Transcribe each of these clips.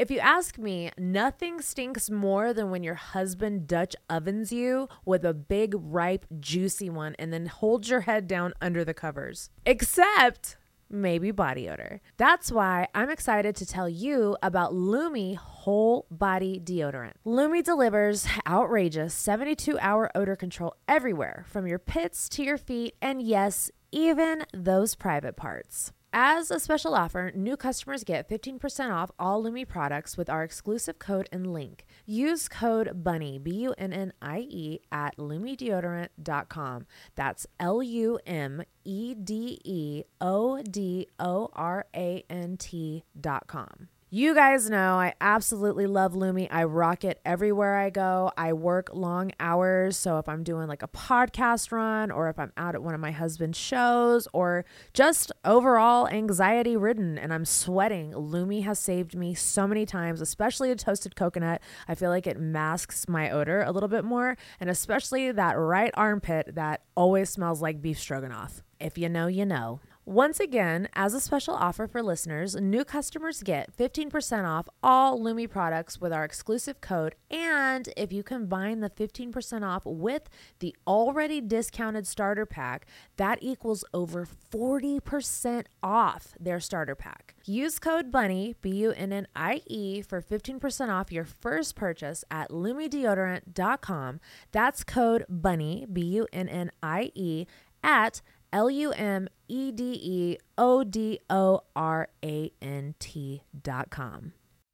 If you ask me, nothing stinks more than when your husband Dutch ovens you with a big, ripe, juicy one and then holds your head down under the covers. Except maybe body odor. That's why I'm excited to tell you about Lume Whole Body Deodorant. Lume delivers outrageous 72 hour odor control everywhere, from your pits to your feet, and yes, even those private parts. As a special offer, new customers get 15% off all Lume products with our exclusive code and link. Use code BUNNIE, B U N N I E, at lumedeodorant.com. That's L U M E D E O D O R A N T.com. You guys know I absolutely love Lume. I rock it everywhere I go. I work long hours. So if I'm doing like a podcast run or if I'm out at one of my husband's shows or just overall anxiety ridden and I'm sweating, Lume has saved me so many times, especially a toasted coconut. I feel like it masks my odor a little bit more and especially that right armpit that always smells like beef stroganoff. If you know, you know. Once again, as a special offer for listeners, new customers get 15% off all Lume products with our exclusive code. And if you combine the 15% off with the already discounted starter pack, that equals over 40% off their starter pack. Use code BUNNIE, B U N N I E, for 15% off your first purchase at lumedeodorant.com. That's code BUNNIE, B U N N I E, at L U M E D E O D O R A N T dot com.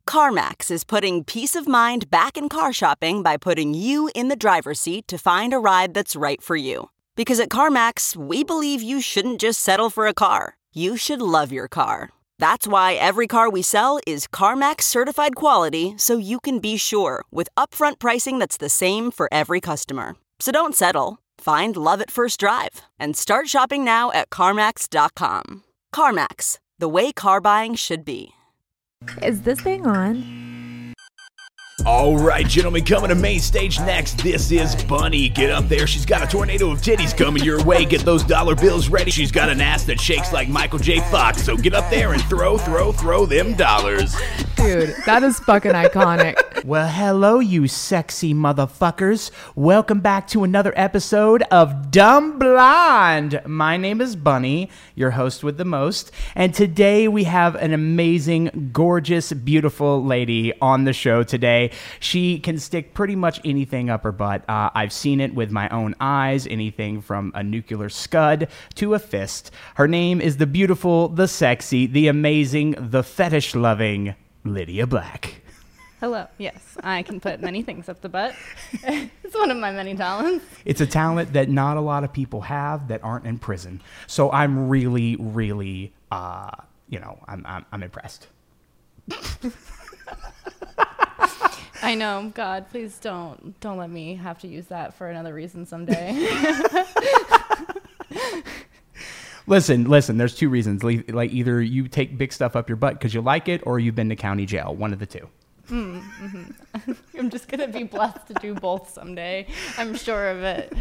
CarMax is putting peace of mind back in car shopping by putting you in the driver's seat to find a ride that's right for you. Because at CarMax, we believe you shouldn't just settle for a car, you should love your car. That's why every car we sell is CarMax certified quality so you can be sure with upfront pricing that's the same for every customer. So don't settle. Find love at first drive and start shopping now at CarMax.com. CarMax, the way car buying should be. Is this thing on? All right, gentlemen, coming to main stage next. This is Bunnie. Get up there. She's got a tornado of titties coming your way. Get those dollar bills ready. She's got an ass that shakes like Michael J. Fox. So get up there and throw, throw, throw them dollars. Dude, that is fucking iconic. Well, hello, you sexy motherfuckers. Welcome back to another episode of Dumb Blonde. My name is Bunnie, your host with the most, and today we have an amazing, gorgeous, beautiful lady on the show today. She can stick pretty much anything up her butt. Uh, I've seen it with my own eyes, anything from a nuclear scud to a fist. Her name is the beautiful, the sexy, the amazing, the fetish loving Lydia Black. Hello. Yes, I can put many things up the butt. it's one of my many talents. It's a talent that not a lot of people have that aren't in prison. So I'm really, really, uh, you know, I'm, I'm, I'm impressed. I know. God, please don't don't let me have to use that for another reason someday. Listen, listen. There's two reasons. Like either you take big stuff up your butt because you like it, or you've been to county jail. One of the two. I'm just gonna be blessed to do both someday. I'm sure of it.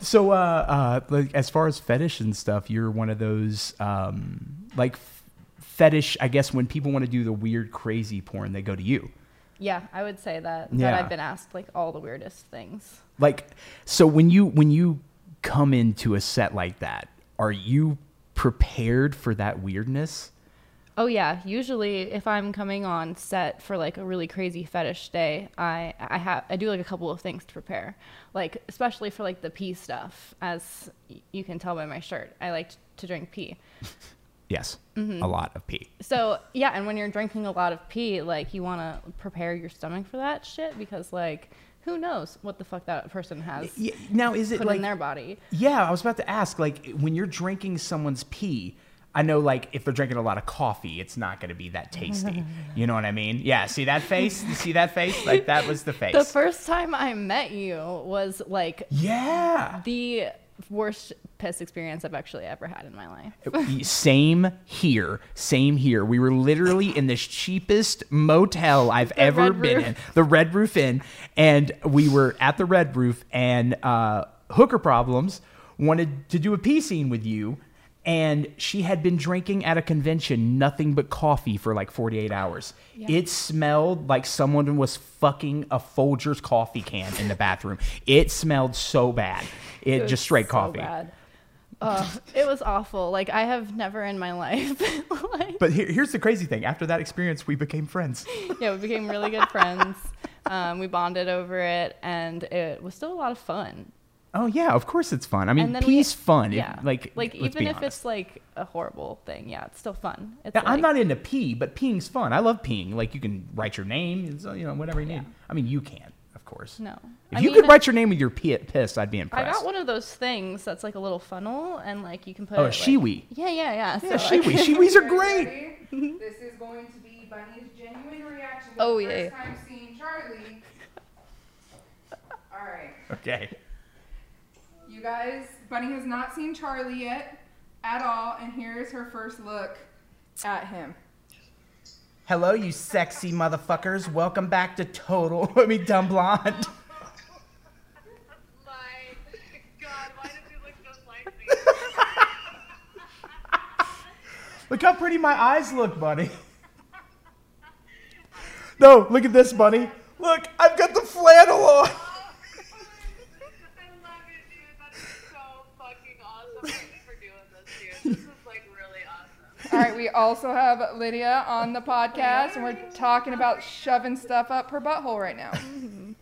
So, uh, uh, like as far as fetish and stuff, you're one of those um, like f- fetish. I guess when people want to do the weird, crazy porn, they go to you. Yeah, I would say that. Yeah. That I've been asked like all the weirdest things. Like, so when you when you come into a set like that, are you prepared for that weirdness? Oh yeah, usually if I'm coming on set for like a really crazy fetish day, I I have I do like a couple of things to prepare. Like especially for like the pee stuff, as y- you can tell by my shirt, I like to drink pee. Yes, Mm-hmm. a lot of pee. So yeah, and when you're drinking a lot of pee, like you want to prepare your stomach for that shit because like who knows what the fuck that person has Yeah, now is it put like in their body. Yeah, I was about to ask, like, when you're drinking someone's pee, I know, like, if they're drinking a lot of coffee, it's not going to be that tasty. You know what I mean? Yeah, see that face? See that face? Like, that was the face. The first time I met you was like yeah. the worst piss experience I've actually ever had in my life. Same here. Same here. We were literally in this cheapest motel I've ever been Roof. in, the Red Roof Inn, and we were at the Red Roof, and uh, Hooker Problems wanted to do a pee scene with you, and she had been drinking at a convention nothing but coffee for like 48 hours. It smelled like someone was fucking a Folgers coffee can in the bathroom. It smelled so bad. It, was just straight so coffee. bad. Oh, it was awful. Like I have never in my life. like, But here, here's the crazy thing. After that experience, we became friends. yeah, we became really good friends. Um, we bonded over it, and it was still a lot of fun. Oh yeah, of course it's fun. I mean, And then we- pee's fun. If- Yeah, like like let's even be if honest. it's like a horrible thing, yeah, it's still fun. It's Now, I'm not into pee, but peeing's fun. I love peeing. Like you can write your name, so, you know, whatever you need. Yeah. I mean, you can, of course. No. If I you mean, could write your name with your pee at piss, I'd be impressed. I got one of those things that's like a little funnel, and like you can put. Oh, a it, like- Shewee. Yeah, yeah, yeah. Yeah, so, like- Shewee. Shewees are great. this is going to be Bunnie's genuine reaction to Oh, the yeah, first time seeing Charlie. All right, Okay. You guys. Bunnie has not seen Charlie yet at all, and here's her first look at him. Hello, you sexy motherfuckers. Welcome back to Total. I mean, Dumb Blonde. My God, why does he look just like? Look how pretty my eyes look, buddy. No, look at this, buddy. Look, I've got the flannel on. We also have Lydia on the podcast, and we're talking about shoving stuff up her butthole right now. Dude,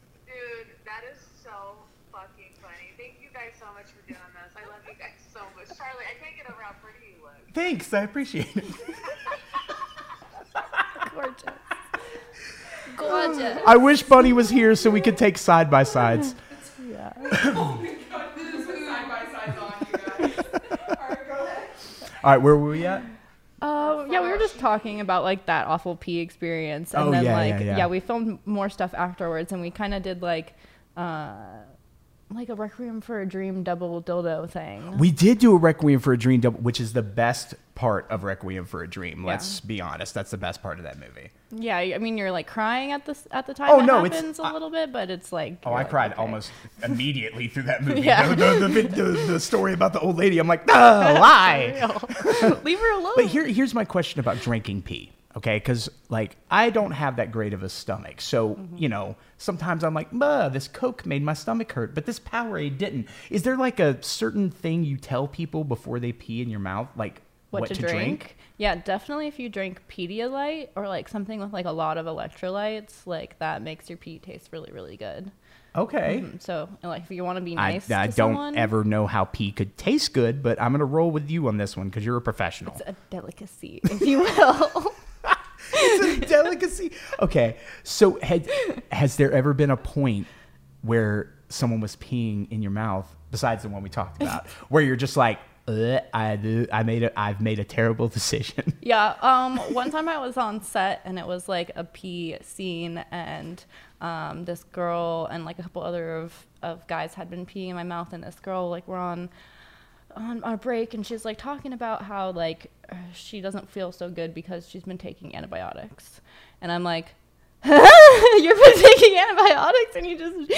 that is so fucking funny. Thank you guys so much for doing this. I love you guys so much. Charlie, I can't get over how pretty you look. Thanks, I appreciate it. gorgeous. Gorgeous. I wish Bunnie was here so we could take side by sides. Yeah. Oh All right, where were we at? Uh, yeah, we were just talking about like that awful pee experience, and Oh, then yeah, like yeah, yeah. we filmed more stuff afterwards, and we kind of did like, uh, like a requiem for a dream double dildo thing. We did do a Requiem for a Dream double, which is the best part of Requiem for a Dream. Let's be honest, that's the best part of that movie. Yeah, I mean you're like crying at this at the time Oh, it no, it's- a little bit, but it's like Oh, I like, cried okay. almost immediately through that movie. Yeah. The, the, the, the, the story about the old lady, I'm like, ah, why? Leave her alone. But here, here's my question about drinking pee. Okay, because like I don't have that great of a stomach, so Mm-hmm. you know sometimes I'm like, "Bah, this Coke made my stomach hurt," but this Powerade didn't. Is there like a certain thing you tell people before they pee in your mouth, like what, to, drink. Yeah, definitely if you drink Pedialyte or like something with like a lot of electrolytes, like that makes your pee taste really really good. Okay, mm-hmm. So like if you want to be nice I to don't someone, ever know how pee could taste good, but I'm gonna roll with you on this one because you're a professional. it's a delicacy, if you will. it's a delicacy. Okay, so had, has there ever been a point where someone was peeing in your mouth, besides the one we talked about, where you're just like, "Ugh, I do, I made a, I've made a terrible decision. Yeah. Um. One time I was on set and it was like a pee scene, and um, this girl and like a couple other of, of guys had been peeing in my mouth, and this girl like we're on on our break, and she's like talking about how like uh, she doesn't feel so good because she's been taking antibiotics, and I'm like. You've been taking antibiotics and you just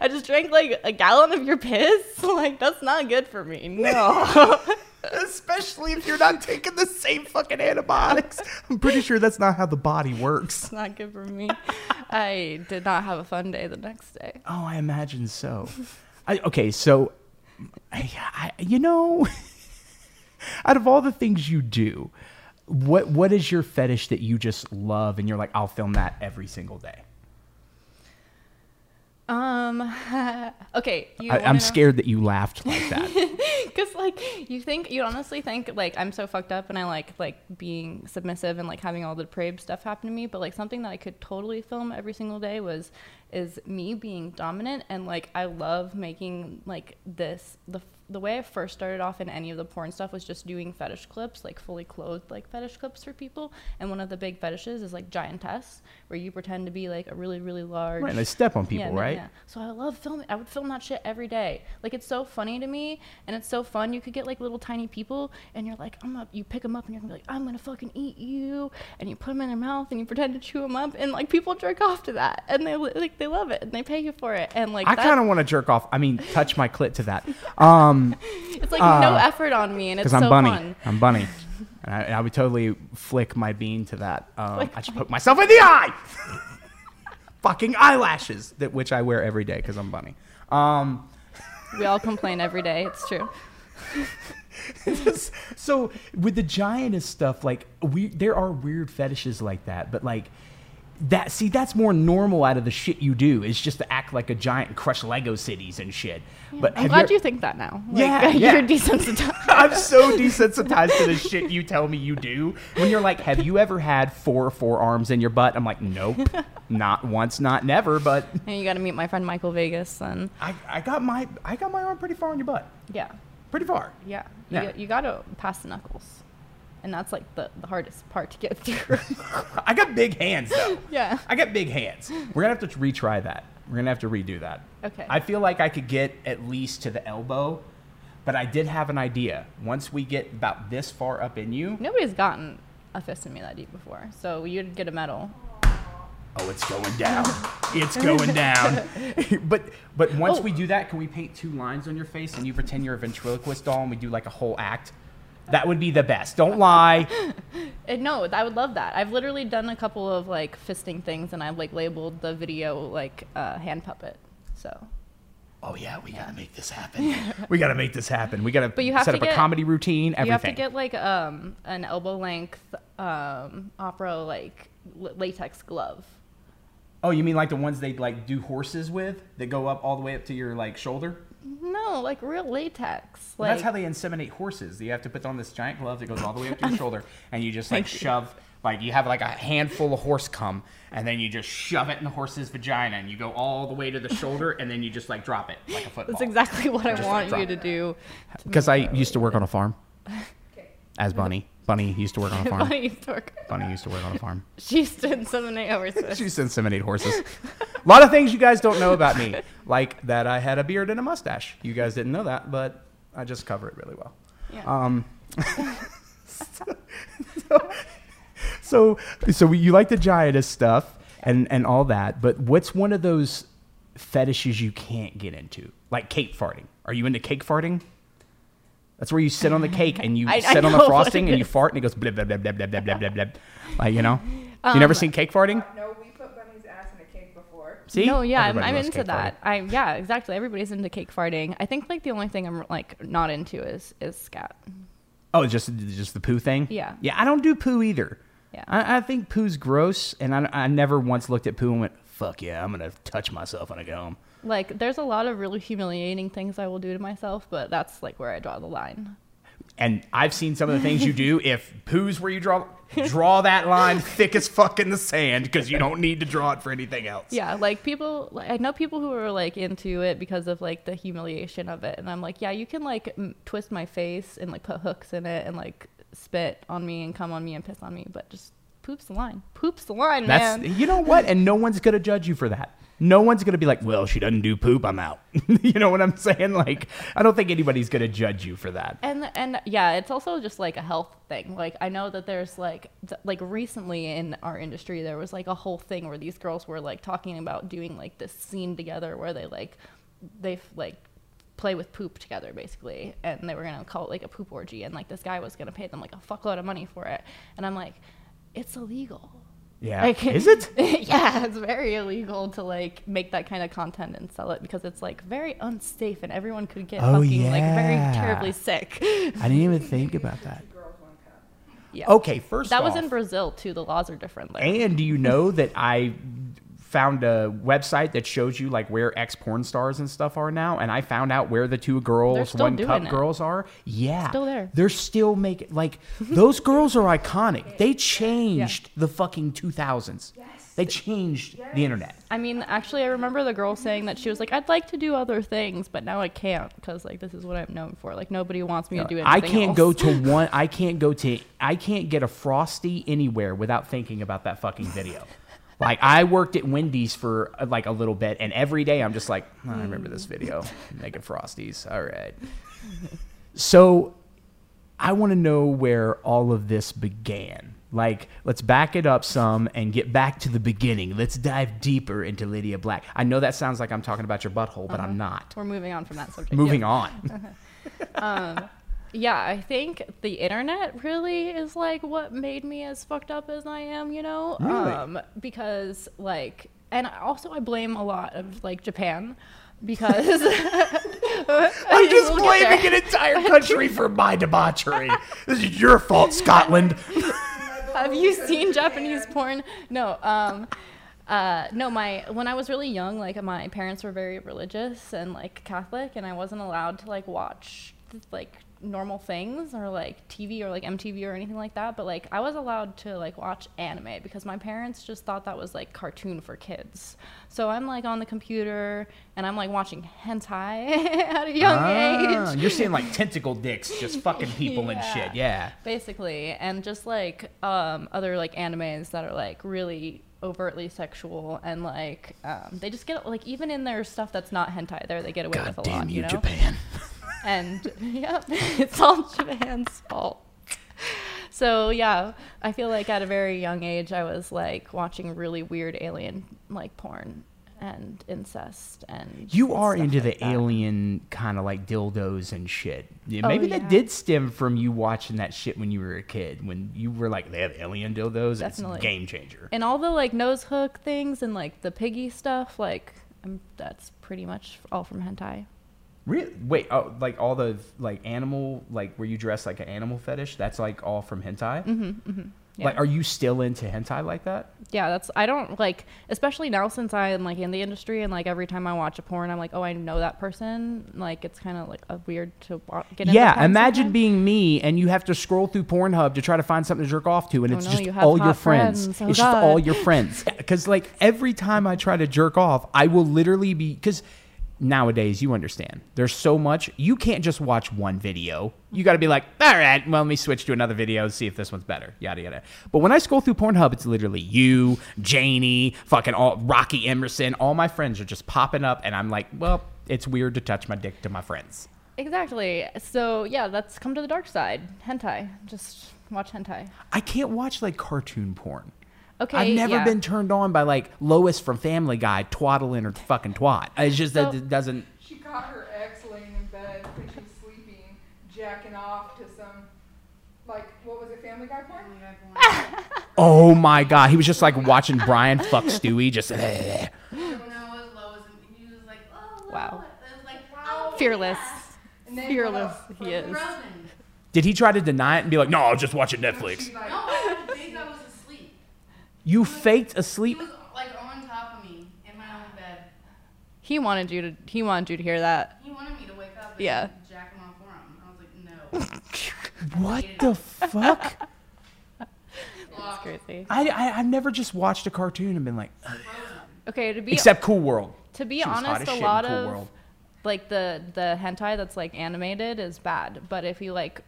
I just drank like a gallon of your piss. Like that's not good for me. No. Especially if you're not taking the same fucking antibiotics. I'm pretty sure that's not how the body works. It's not good for me. I did not have a fun day the next day. Oh, I imagine so. I, okay, so, I, I, you know, out of all the things you do, what what is your fetish that you just love and you're like, I'll film that every single day? Um. okay. You I, I'm scared that you laughed like that. because like you think you honestly think like I'm so fucked up and I like like being submissive and like having all the depraved stuff happen to me. But like something that I could totally film every single day was is me being dominant and like I love making like this the the way I first started off in any of the porn stuff was just doing fetish clips, like fully clothed like fetish clips for people. And one of the big fetishes is like giantess, where you pretend to be like a really really large right, and they step on people, yeah, right? Yeah. So I love filming. I would film that shit every day. Like it's so funny to me, and it's so fun. You could get like little tiny people, and you're like, I'm up. You pick them up, and you're gonna be like, I'm gonna fucking eat you, and you put them in their mouth, and you pretend to chew them up, and like people jerk off to that, and they like they love it and they pay you for it and like I kind of want to jerk off. I mean, touch my clit to that. Um, it's like no effort on me and it's because I'm so bunny. fun. I'm bunny. And I, I would totally flick my bean to that. Um, I should poke myself in the eye. Fucking eyelashes, that which I wear every day because I'm bunny. Um, We all complain every day. It's true. so with the giantess stuff, like we there are weird fetishes like that, but like that see that's more normal out of the shit you do is just to act like a giant and crush Lego cities and shit. But I'm glad you, think that now. Like, Yeah, yeah. you're desensitized. I'm so desensitized to the shit you tell me you do. When you're like, "Have you ever had four forearms in your butt?" I'm like, "Nope, not once, not never." But and you got to meet my friend Michael Vegas. And I, I got my I got my arm pretty far in your butt, yeah, pretty far. yeah, you, Yeah. you got to pass the knuckles, and that's like the, the hardest part to get through. I got big hands though. Yeah. I got big hands. We're gonna have to retry that. We're gonna have to redo that. Okay. I feel like I could get at least to the elbow, but I did have an idea. Once we get about this far up in you, Nobody's gotten a fist in me that deep before, so you'd get a medal. oh, it's going down. it's going down. but but once Oh. we do that, can we paint two lines on your face and you pretend you're a ventriloquist doll and we do like a whole act? That would be the best. Don't lie. No, I would love that. I've literally done a couple of like fisting things, and I've like labeled the video like uh, hand puppet. So Oh yeah, we gotta make this happen. we gotta make this happen. We gotta But you have set to up a comedy routine. Everything. you have to get like um an elbow length um opera like latex glove. Oh, you mean like the ones they like do horses with that go up all the way up to your like shoulder? No, like real latex. Well, Like that's how they inseminate horses. You have to put on this giant glove that goes all the way up to your shoulder, and you just like shove, like you have like a handful of horse cum, and then you just shove it in the horse's vagina, and you go all the way to the shoulder, and then you just like drop it like a football. that's exactly what I Just want drop you to it. do. Because I used to work on a farm as Bunnie. Bunnie used to work on a farm. Bunnie used to work. Bunnie used to work on a farm. She used to inseminate horses. She used to inseminate horses. a lot of things you guys don't know about me, like that I had a beard and a mustache. You guys didn't know that, but I just cover it really well. Yeah. Um, so, so you like the giantess stuff and and all that, but what's one of those fetishes you can't get into, like cake farting? Are you into cake farting? That's where you sit on the cake and you I- I sit on know the what frosting it and you fart and it goes blib blib blib blib blib blib blib blib blib. Like you know, you never Um, seen cake farting? No, we put Bunnie's ass in a cake before. See? no, yeah, I'm, Everybody I'm loves into cake that. I yeah, exactly. Everybody's into cake farting. I think like the only thing I'm like not into is is scat. Oh, just just the poo thing. Yeah. Yeah, I don't do poo either. Yeah. I, I think poo's gross, and I, I never once looked at poo and went, "Fuck yeah, I'm gonna touch myself when I go home." Like there's a lot of really humiliating things I will do to myself, but that's like where I draw the line. And I've seen some of the things you do. If poo's where you draw draw that line thick as fuck in the sand, because you don't need to draw it for anything else. Yeah, like people, like, I know people who are like into it because of like the humiliation of it, and I'm like, yeah, you can like m- twist my face and like put hooks in it and like spit on me and come on me and piss on me, but just poops the line, poops the line, That's man. you know what, and no one's gonna judge you for that. No one's gonna be like, "Well, she doesn't do poop, I'm out." you know what I'm saying? Like, I don't think anybody's gonna judge you for that. And and yeah, it's also just like a health thing. Like I know that there's like like recently in our industry there was like a whole thing where these girls were like talking about doing like this scene together where they like they like play with poop together basically and they were gonna call it like a poop orgy and like this guy was gonna pay them like a fuckload of money for it and I'm like it's illegal. Yeah, Like, is it? yeah, it's very illegal to like make that kind of content and sell it because it's like very unsafe and everyone could get Oh, fucking like very terribly sick. I didn't even think about that. Yeah. Okay, first That was in Brazil too. The laws are different there. And do you know that I found a website that shows you like where ex porn stars and stuff are now, and I found out where the two girls, one cup it. girls are. Yeah, Still there. They're still making like those girls are iconic. They changed the fucking two thousands. Yes. They changed the internet. I mean, actually, I remember the girl saying that she was like, "I'd like to do other things, but now I can't because like this is what I'm known for. Like nobody wants me to do anything I can't else." go to one. I can't go to. I can't get a frosty anywhere without thinking about that fucking video. Like I worked at Wendy's for uh, like a little bit, and every day I'm just like, "Oh, I remember this video making frosties. All right. So, I want to know where all of this began. Like, let's back it up some and get back to the beginning. Let's dive deeper into Lydia Black. I know that sounds like I'm talking about your butthole, but I'm uh-huh. not. We're moving on from that subject. Moving on. Uh-huh. Um, Yeah, I think the internet really is like what made me as fucked up as I am, you know? Really? Um, because like, and also I blame a lot of like Japan because I'm just blaming an entire country for my debauchery. This is your fault, Scotland. Have you seen Japanese porn? No. Um, uh, no, my when I was really young, like my parents were very religious and like Catholic, and I wasn't allowed to like watch like normal things or like TV or like MTV or anything like that. But like I was allowed to like watch anime because my parents just thought that was like cartoon for kids. So I'm like on the computer and I'm like watching hentai at a young Ah, age. you're seeing like tentacle dicks just fucking people and shit. Yeah. basically and just like um, other like animes that are like really overtly sexual and like um, they just get like even in their stuff that's not hentai there they get away God with a damn lot you, you know Japan. And yeah it's all japan's fault so yeah i feel like at a very young age i was like watching really weird alien like porn and incest and You are stuff into like the that. alien kind of like dildos and shit. Yeah, Oh, maybe that did stem from you watching that shit when you were a kid. When you were like, they have alien dildos. Definitely. It's game changer. and all the like nose hook things and like the piggy stuff like um, that's pretty much all from hentai Really? Wait, oh, like all the like animal, like where you dress like an animal fetish. That's like all from hentai. Mm-hmm. mm-hmm. yeah. Like, are you still into hentai like that? yeah that's i don't like especially now since i'm like in the industry and like every time i watch a porn i'm like oh i know that person like it's kind of like a weird to get into Yeah, imagine sometimes. being me and you have to scroll through Pornhub to try to find something to jerk off to, and Oh, it's no, just you all your friends. friends. Oh, it's just God. all your friends. Because like every time I try to jerk off, I will literally be because nowadays you understand there's so much you can't just watch one video. You got to be like, all right, well let me switch to another video and see if this one's better. Yada yada. But when I scroll through Pornhub, it's literally you, Janie, fucking all Rocky Emerson. All my friends are just popping up, and I'm like, well, it's weird to touch my dick to my friends. exactly so yeah let's come to the dark side hentai just watch hentai I can't watch like cartoon porn. Okay I've never yeah. been turned on by like Lois from Family Guy twaddling her fucking twat. It's just that it doesn't. She caught her ex laying in bed when she was sleeping, jacking off to some, like, what was it, Family Guy porn? Oh my god, he was just like watching Brian fuck Stewie. Just when I was low, and he was like, oh, Wow. wow. Was like, oh, fearless fearless he is did he try to deny it and be like, no, I was just watching Netflix? She like, No, I think I was asleep. You faked He asleep. was like on top of me in my own bed. he wanted you to he wanted you to hear that He wanted me to wake up and Yeah. jack him off for him. I was like, no. What the fuck? that's crazy I, I I've never just watched a cartoon and been like, "Ugh." okay to be except Cool World. to be She honest a lot Cool of World. like the the hentai that's like animated is bad but if you like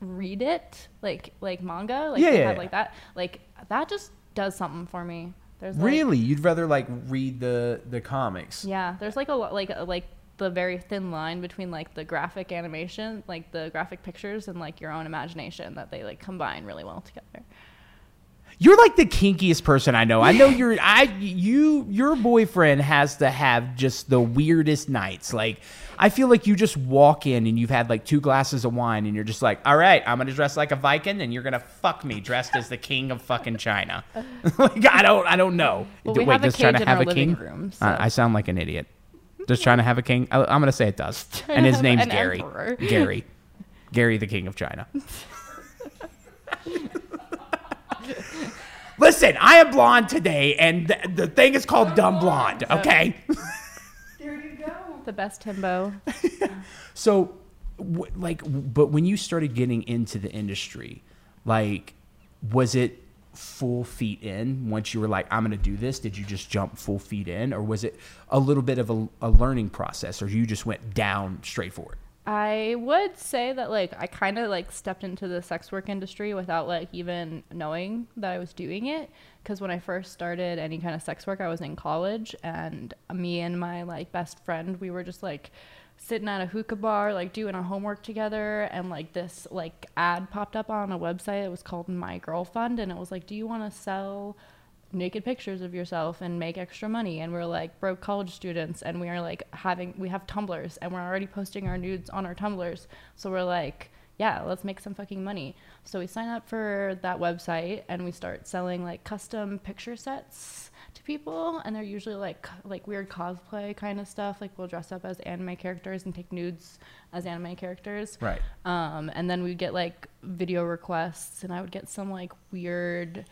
read it like like manga like Yeah, yeah, have yeah. like that like that just does something for me. There's like, Really, you'd rather like read the the comics? yeah there's like a lot like uh, like the very thin line between like the graphic animation like the graphic pictures and like your own imagination that they like combine really well together You're like the kinkiest person I know. I know you're I you your boyfriend has to have just the weirdest nights. Like I feel like you just walk in and you've had like two glasses of wine and you're just like, "All right, I'm going to dress like a Viking and you're going to fuck me dressed as the king of fucking China." like I don't I don't know. Well, we have a does China in have a king? room, so- Uh, I sound like an idiot. Does China have a king? I, I'm going to say it does. And his name's an Gary. emperor. Gary. Gary the king of China. Listen, I am blonde today, and th- the thing is called dumb oh, blonde. Okay. there you go. the best Timbo. so, w- like, w- but when you started getting into the industry, like, was it full feet in once you were like, I'm going to do this? Did you just jump full feet in, or was it a little bit of a, a learning process, or you just went down straight forward? I would say that like I kind of like stepped into the sex work industry without like even knowing that I was doing it. Because when I first started any kind of sex work I was in college and me and my like best friend we were just like sitting at a hookah bar like doing our homework together and like this like ad popped up on a website. It was called My Girl Fund and it was like do you want to sell naked pictures of yourself and make extra money. And we're like broke college students and we are like having we have Tumblrs and we're already posting our nudes on our Tumblrs so we're like yeah let's make some fucking money. So we sign up for that website and we start selling like custom picture sets to people. And they're usually like like weird cosplay kind of stuff. Like we'll dress up as anime characters and take nudes as anime characters. Right. um, and then we'd get like video requests and i would get some like weird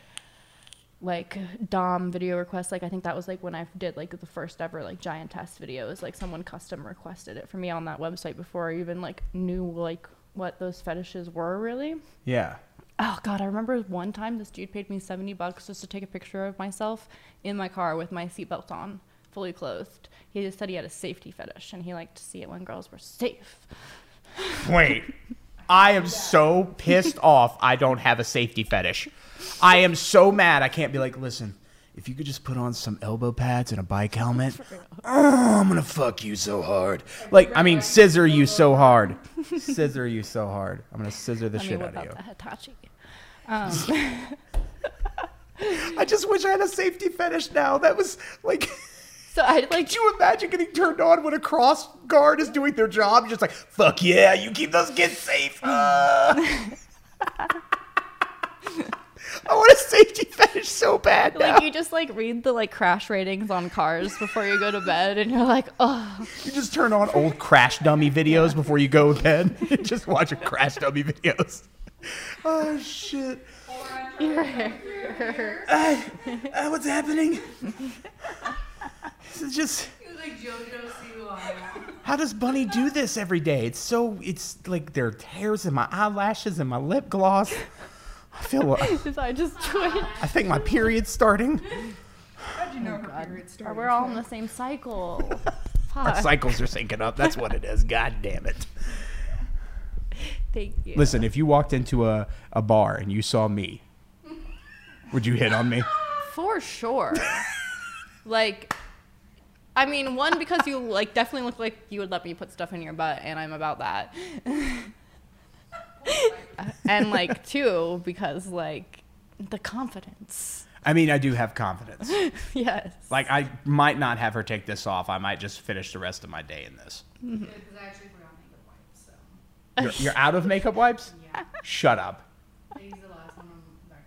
like dom video requests like i think that was like when i did like the first ever like giantess videos like someone custom requested it for me on that website before i even like knew like what those fetishes were really Yeah. oh god i remember one time this dude paid me 70 bucks just to take a picture of myself in my car with my seatbelt on fully clothed he just said he had a safety fetish and he liked to see it when girls were safe Wait. I am so pissed off I don't have a safety fetish. I am so mad I can't be like, listen, if you could just put on some elbow pads and a bike helmet, oh, I'm gonna fuck you so hard. Like, I mean, scissor you so hard. Scissor you so hard. I'm gonna scissor the Let me shit out of you. the Hitachi. Um, I just wish I had a safety fetish now. That was like. so I like Could you imagine getting turned on when a cross guard is doing their job? You're just like, fuck yeah, you keep those kids safe. Uh. I want a safety fetish so bad now. like you just like read the like crash ratings on cars before you go to bed and you're like oh You just turn on old crash dummy videos before you go to bed. just watch your crash dummy videos. Oh shit. Uh, uh, what's happening? This is just. Like How does Bunnie do this every day? It's so. It's like there are hairs in my eyelashes and my lip gloss. I feel. Is I just twitch I think my period's starting. How'd you know oh her period started? we're all in the same cycle Our cycles are syncing up. That's what it is. God damn it. thank you Listen, if you walked into a, a bar and you saw me, would you hit on me? for sure like I mean one because you like definitely look like you would let me put stuff in your butt and I'm about that and like two because like the confidence I mean, I do have confidence. yes Like, I might not have her take this off. I might just finish the rest of my day in this. Mm-hmm. Mm-hmm. Because I actually forgot makeup wipes, so You're, you're out of makeup wipes? Shut up. I used the last one on back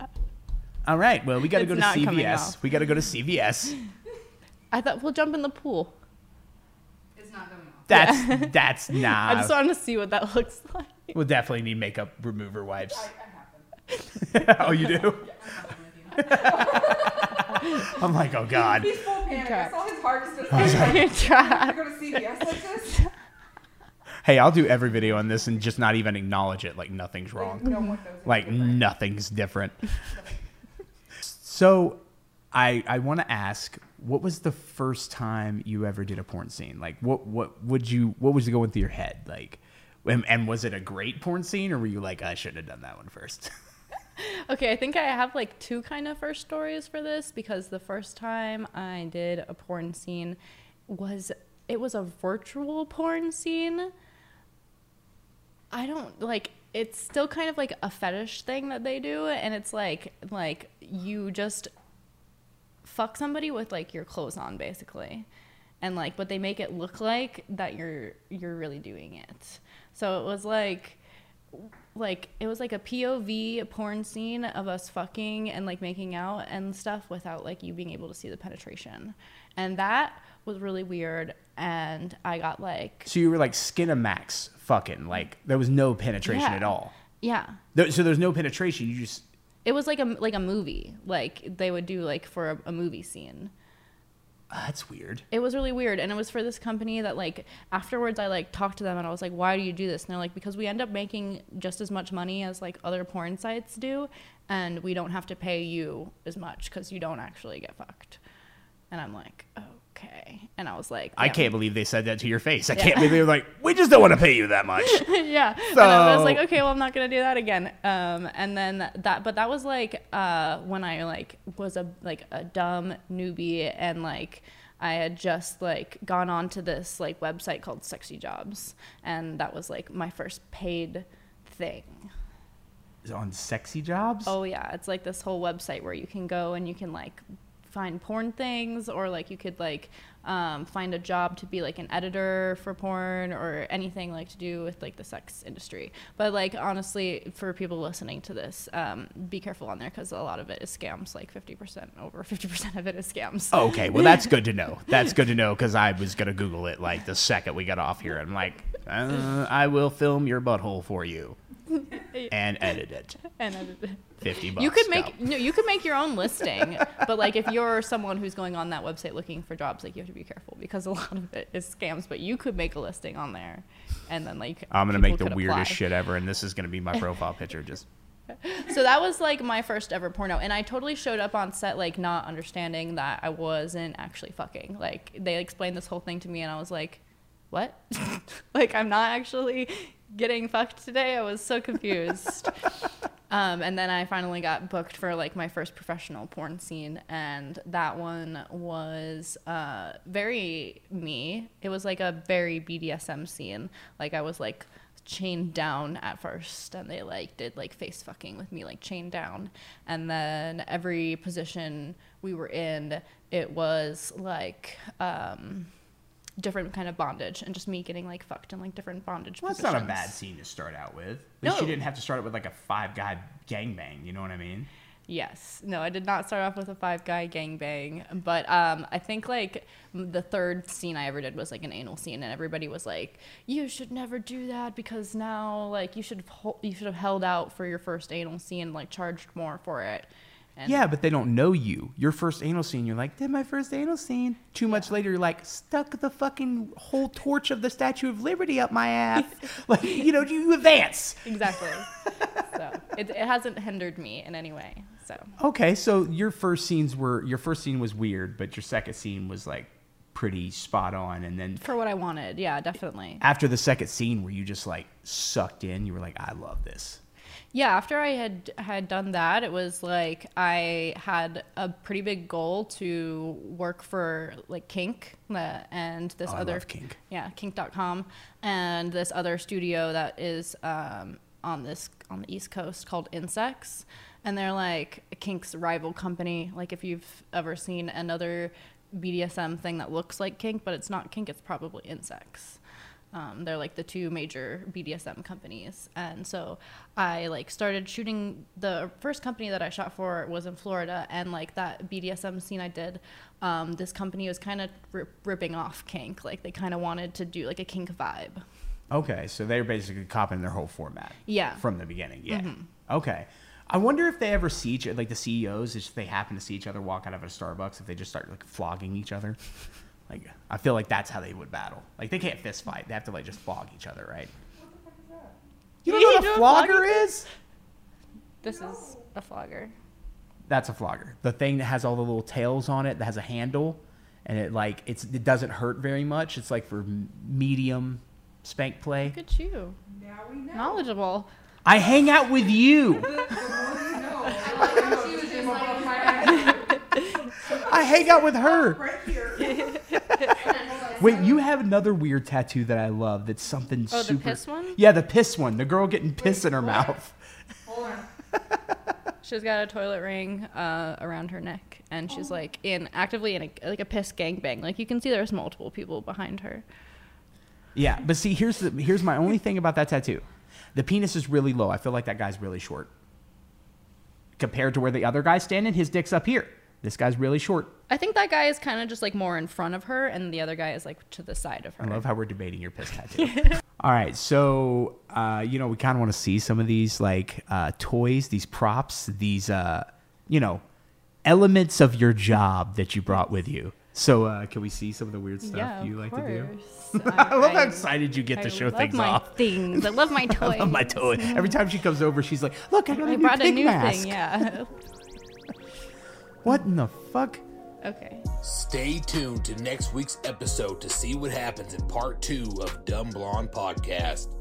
my uh, All right. Well, we got to It's go to CVS. We got to go to CVS. I thought we'll jump in the pool It's not coming off. That's that's not I just wanted to see what that looks like. We'll definitely need makeup remover wipes. I have oh, you do? I'm like, oh god. He's full panic. I saw his heart just sorry. You're trapped. go to CVS like this. Hey, I'll do every video on this and just not even acknowledge it. Like nothing's wrong. No one knows. Like nothing's different. so, I I want to ask, what was the first time you ever did a porn scene? Like, what what would you what was going through your head? Like, and, and was it a great porn scene, or were you like, I shouldn't have done that one first? Okay, I think I have like two kind of first stories for this because the first time I did a porn scene was it was a virtual porn scene. I don't like it's still kind of like a fetish thing that they do and it's like like you just fuck somebody with like your clothes on basically and like but they make it look like that you're you're really doing it so it was like like it was like a POV porn scene of us fucking and like making out and stuff without like you being able to see the penetration. And that was really weird and I got like so you were like Skinamax fucking, like there was no penetration Yeah. at all. yeah. There, so there's no penetration. You just It was like a like a movie. Like they would do like for a, a movie scene. That's weird. It was really weird and it was for this company that like afterwards I like talked to them and I was like why do you do this and they're like because we end up making just as much money as like other porn sites do and we don't have to pay you as much cuz you don't actually get fucked. And I'm like, "Oh, okay. And I was like, I can't believe they said that to your face. I can't believe they were like, we just don't want to pay you that much. yeah. and I was like, okay, well, I'm not gonna do that again. Um, and then that, but that was like uh, when I like was a like a dumb newbie and like I had just like gone on to this like website called Sexy Jobs, and that was like my first paid thing. Is it on sexy jobs? Oh yeah, it's like this whole website where you can go and you can like find porn things or like you could like um, find a job to be like an editor for porn or anything like to do with like the sex industry. But like honestly, for people listening to this, um, be careful on there because a lot of it is scams. Like fifty percent, over fifty percent of it is scams. Okay, well that's good to know. That's good to know because I was gonna Google it like the second we got off here. I'm like, uh, I will film your butthole for you and edit it. And uh, Fifty bucks. you could go. make no, you could make your own listing, but like if you're someone who's going on that website looking for jobs, like you have to be careful because a lot of it is scams. But you could make a listing on there, and then like I'm gonna make the weirdest apply. shit ever, and this is gonna be my profile picture. Just So that was like my first ever porno, and I totally showed up on set like not understanding that I wasn't actually fucking. Like they explained this whole thing to me, and I was like, "What? like I'm not actually getting fucked today?" I was so confused. um, and then I finally got booked for like my first professional porn scene, and that one was uh, very me. It was like a very BDSM scene. Like I was like chained down at first and they like did like face fucking with me like chained down and then every position we were in it was like um different kind of bondage and just me getting like fucked in like different bondage well, that's not a bad scene to start out with. At least you didn't have to start it with like a five guy gangbang. You know what I mean? Yes. No, I did not start off with a five guy gangbang, but um, I think like the third scene I ever did was like an anal scene, and everybody was like, "You should never do that because now like you should have you should have held out for your first anal scene, like charged more for it." And Yeah, but they don't know you. Your first anal scene, you're like, did my first anal scene. Two months later, you're like, stuck the fucking whole torch of the Statue of Liberty up my ass. like, you know, you advance. Exactly. so it, it hasn't hindered me in any way. So Okay, so your first scenes were your first scene was weird, but your second scene was like pretty spot on. And then for what I wanted, yeah, definitely. after the second scene, were you just like sucked in? You were like, I love this. Yeah, after I had had done that, it was like I had a pretty big goal to work for like Kink uh, and this Oh, other Kink. yeah, kink.com and this other studio that is um, on this on the East Coast called Insects. And they're like Kink's rival company. Like if you've ever seen another BDSM thing that looks like Kink, but it's not Kink, it's probably Insects. Um, they're like the two major BDSM companies, and so I like started shooting. The first company that I shot for was in Florida, and like that BDSM scene I did, um, this company was kind of rip- ripping off kink. Like they kind of wanted to do like a kink vibe. Okay, so they're basically copying their whole format. Yeah. Mm-hmm. From the beginning. Yeah. Okay. I wonder if they ever see each like the CEOs, if they happen to see each other walk out of a Starbucks, if they just start like flogging each other. Like I feel like that's how they would battle. Like they can't fist fight. They have to like just flog each other, right? You don't know You what a flogger flogger is? This is a flogger. That's a flogger. The thing that has all the little tails on it that has a handle, and it like it's it doesn't hurt very much. It's like for medium spank play. Look at you, Now we know. knowledgeable. I hang out with you. She was just like, I hang out with her. right here. Wait, you have another weird tattoo that I love. That's something Oh, the super. piss one? Yeah, the piss one. The girl getting piss in her mouth. Hold. She's got a toilet ring uh, around her neck, and she's like in actively in a like a piss gangbang. Like you can see, there's multiple people behind her. Yeah, but see, here's the here's my only thing about that tattoo. The penis is really low. I feel like that guy's really short. Compared to where the other guy's standing, his dick's up here. This guy's really short. I think that guy is kind of just like more in front of her, and the other guy is like to the side of her. I love how we're debating your piss tattoo. All right, so uh, you know we kind of want to see some of these like uh, toys, these props, these uh, you know elements of your job that you brought with you. So uh, can we see some of the weird stuff yeah, you like to do? course. I love how excited you get to I show love things my off. Things. I love my toys. I love my toy. Every time she comes over, she's like, "Look, I got a I new brought a new mask." thing. Yeah. What in the fuck? Okay. Stay tuned to next week's episode to see what happens in part two of Dumb Blonde Podcast.